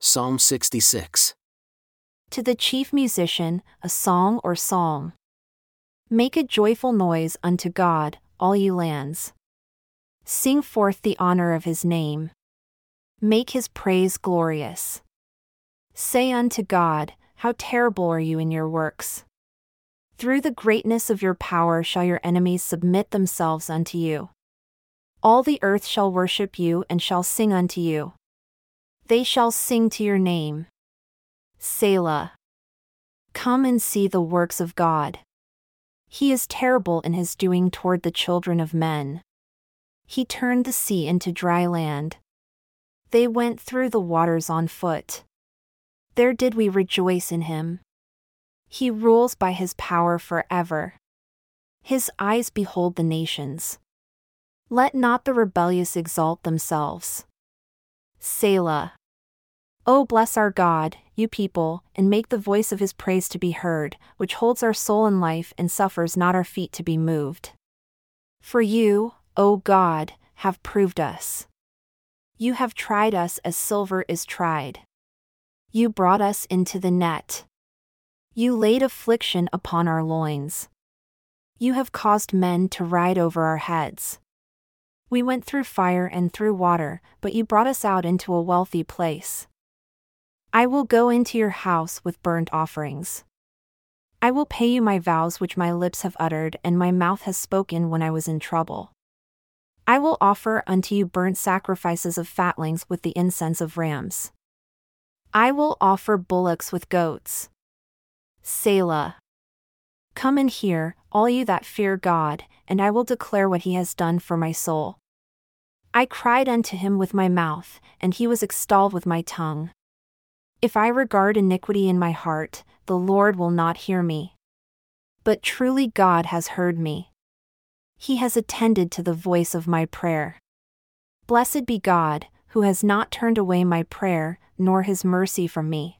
Psalm 66. To the chief musician, a song or psalm. Make a joyful noise unto God, all you lands. Sing forth the honor of his name. Make his praise glorious. Say unto God, How terrible are you in your works! Through the greatness of your power shall your enemies submit themselves unto you. All the earth shall worship you and shall sing unto you. They shall sing to your name. Selah. Come and see the works of God. He is terrible in his doing toward the children of men. He turned the sea into dry land. They went through the waters on foot. There did we rejoice in him. He rules by his power forever. His eyes behold the nations. Let not the rebellious exalt themselves. Selah. O bless our God, you people, and make the voice of his praise to be heard, which holds our soul in life and suffers not our feet to be moved. For you, O God, have proved us. You have tried us as silver is tried. You brought us into the net. You laid affliction upon our loins. You have caused men to ride over our heads. We went through fire and through water, but you brought us out into a wealthy place. I will go into your house with burnt offerings. I will pay you my vows which my lips have uttered and my mouth has spoken when I was in trouble. I will offer unto you burnt sacrifices of fatlings with the incense of rams. I will offer bullocks with goats. Selah. Come and hear, all you that fear God, and I will declare what he has done for my soul. I cried unto him with my mouth, and he was extolled with my tongue. If I regard iniquity in my heart, the Lord will not hear me. But truly God has heard me. He has attended to the voice of my prayer. Blessed be God, who has not turned away my prayer, nor his mercy from me.